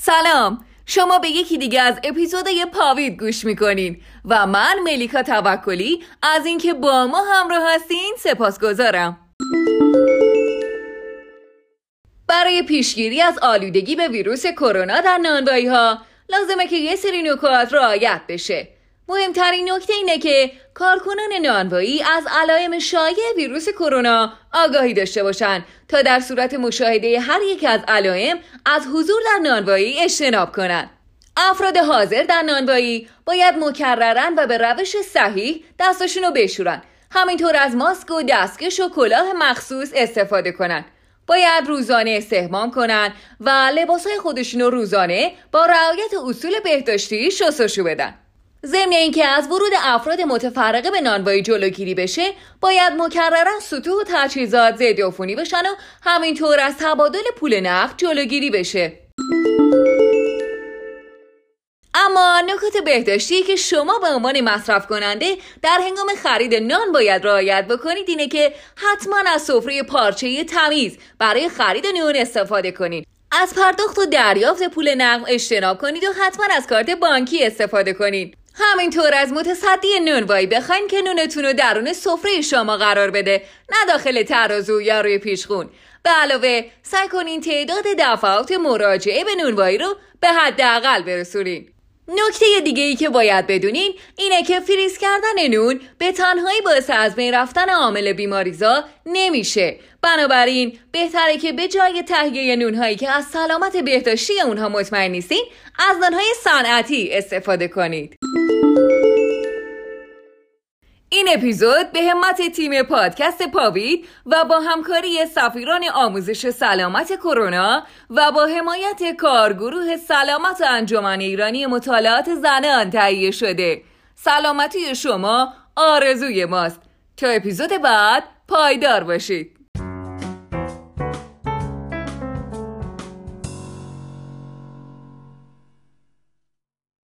سلام. شما به یکی دیگه از اپیزودهای پاوید گوش می‌کنین و من ملیکا توکلی از اینکه با ما همراه هستین سپاسگزارم. برای پیشگیری از آلودگی به ویروس کرونا در نانوایی ها لازمه که یه سری نکات رعایت بشه. مهمترین نکته اینه که کارکنان نانوایی از علائم شایع ویروس کرونا آگاهی داشته باشند تا در صورت مشاهده هر یک از علائم از حضور در نانوایی اجتناب کنند. افراد حاضر در نانوایی باید مکررن و به روش صحیح دستاشون رو بشورن. همینطور از ماسک و دستکش و کلاه مخصوص استفاده کنند. باید روزانه استهمام کنند و لباسهای خودشون رو روزانه با رعایت اصول بهداشتی شستشو بدن. ضمن اینکه از ورود افراد متفرقه به نانوایی جلوگیری بشه باید مکررا سطوح و تجهیزات ضد عفونی بشن و همینطور از تبادل پول نقد جلوگیری بشه. اما نکات بهداشتی که شما به عنوان مصرف کننده در هنگام خرید نان باید رعایت بکنید اینه که حتما از سفره پارچه تمیز برای خرید نان استفاده کنید. از پرداخت و دریافت پول نقد اجتناب کنید و حتما از کارت بانکی استفاده کنید. همینطور از متصدی نونوایی بخواین که نونتون رو درون سفره شما قرار بده. نه داخل ترازو یا روی پیشخون. به علاوه سعی کنین تعداد دفعات مراجعه به نونوایی رو به حداقل برسونین. نکته دیگه ای که باید بدونین اینه که فریز کردن نون به تنهایی باعث از بین رفتن عامل بیماریزا نمیشه. بنابراین بهتره که به جای تهیه نونهایی که از سلامت بهداشتی اونها مطمئن نیستین از نانهای صنعتی استفاده کنید. این اپیزود به همت تیم پادکست پاوید و با همکاری سفیران آموزش سلامت کرونا و با حمایت کارگروه سلامت انجمن ایرانی مطالعات زنان تهیه شده. سلامتی شما آرزوی ماست. تا اپیزود بعد پایدار باشید.